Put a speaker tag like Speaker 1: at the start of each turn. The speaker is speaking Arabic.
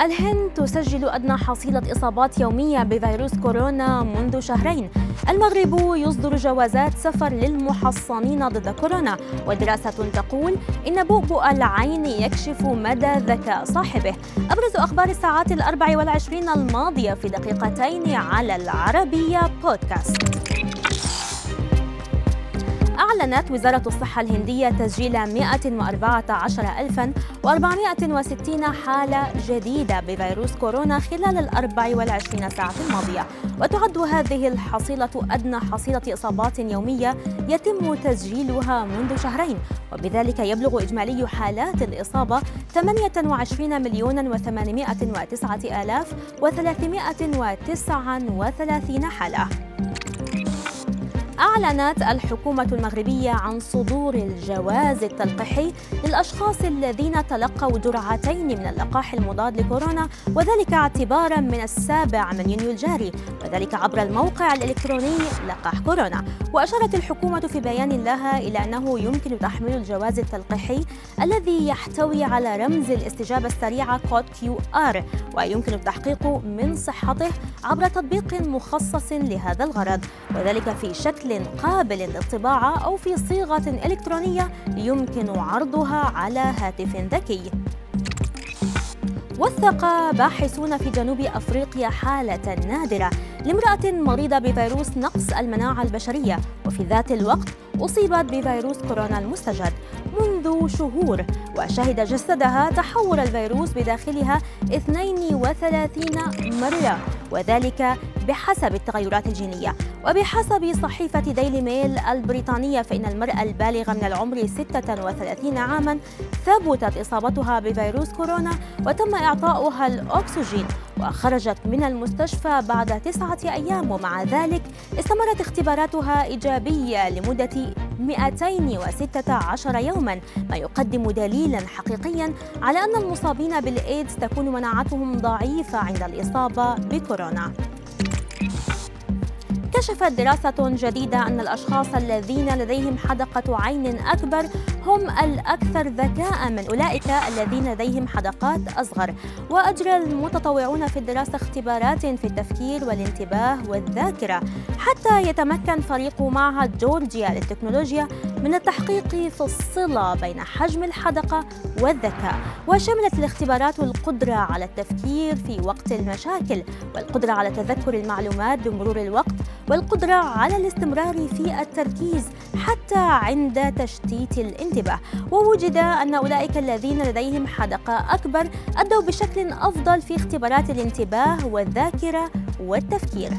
Speaker 1: الهند تسجل أدنى حصيلة إصابات يومية بفيروس كورونا منذ شهرين. المغرب يصدر جوازات سفر للمحصنين ضد كورونا. ودراسة تقول إن بؤبؤ العين يكشف مدى ذكاء صاحبه. أبرز أخبار الساعات الأربع والعشرين الماضية في دقيقتين على العربية بودكاست. أعلنت وزارة الصحة الهندية تسجيل 114460 حالة جديدة بفيروس كورونا خلال ال 24 ساعة الماضية. وتعد هذه الحصيلة أدنى حصيلة إصابات يومية يتم تسجيلها منذ شهرين. وبذلك يبلغ إجمالي حالات الإصابة 28 مليون و809 آلاف و339 حالة. أعلنت الحكومة المغربية عن صدور الجواز التلقيحي للأشخاص الذين تلقوا جرعتين من اللقاح المضاد لكورونا وذلك اعتبارا من السابع من يونيو الجاري وذلك عبر الموقع الإلكتروني لقاح كورونا. وأشارت الحكومة في بيان لها إلى أنه يمكن تحميل الجواز التلقيحي الذي يحتوي على رمز الاستجابة السريعة كود كيو آر ويمكن التحقيق من صحته عبر تطبيق مخصص لهذا الغرض وذلك في شكل قابل للطباعة أو في صيغة إلكترونية يمكن عرضها على هاتف ذكي. وثق باحثون في جنوب أفريقيا حالة نادرة لامرأة مريضة بفيروس نقص المناعة البشرية وفي ذات الوقت أصيبت بفيروس كورونا المستجد منذ شهور وشهد جسدها تحول الفيروس بداخلها 32 مره وذلك بحسب التغيرات الجينية. وبحسب صحيفة ديلي ميل البريطانية فإن المرأة البالغة من العمر 36 عاما ثبتت إصابتها بفيروس كورونا وتم إعطاؤها الأكسجين وخرجت من المستشفى بعد تسعة أيام. ومع ذلك استمرت اختباراتها إيجابية لمدة 216 يوما ما يقدم دليلا حقيقيا على أن المصابين بالإيدز تكون مناعتهم ضعيفة عند الإصابة بكورونا. كشفت دراسة جديدة أن الأشخاص الذين لديهم حدقة عين أكبر هم الأكثر ذكاء من أولئك الذين لديهم حدقات أصغر. وأجرى المتطوعون في الدراسة اختبارات في التفكير والانتباه والذاكرة. حتى يتمكن فريق معهد جورجيا للتكنولوجيا من التحقيق في الصلة بين حجم الحدقة والذكاء وشملت الاختبارات القدرة على التفكير في وقت المشاكل والقدرة على تذكر المعلومات بمرور الوقت والقدرة على الاستمرار في التركيز حتى عند تشتيت الانتباه. ووجد أن أولئك الذين لديهم حدقة أكبر أدوا بشكل أفضل في اختبارات الانتباه والذاكرة والتفكير.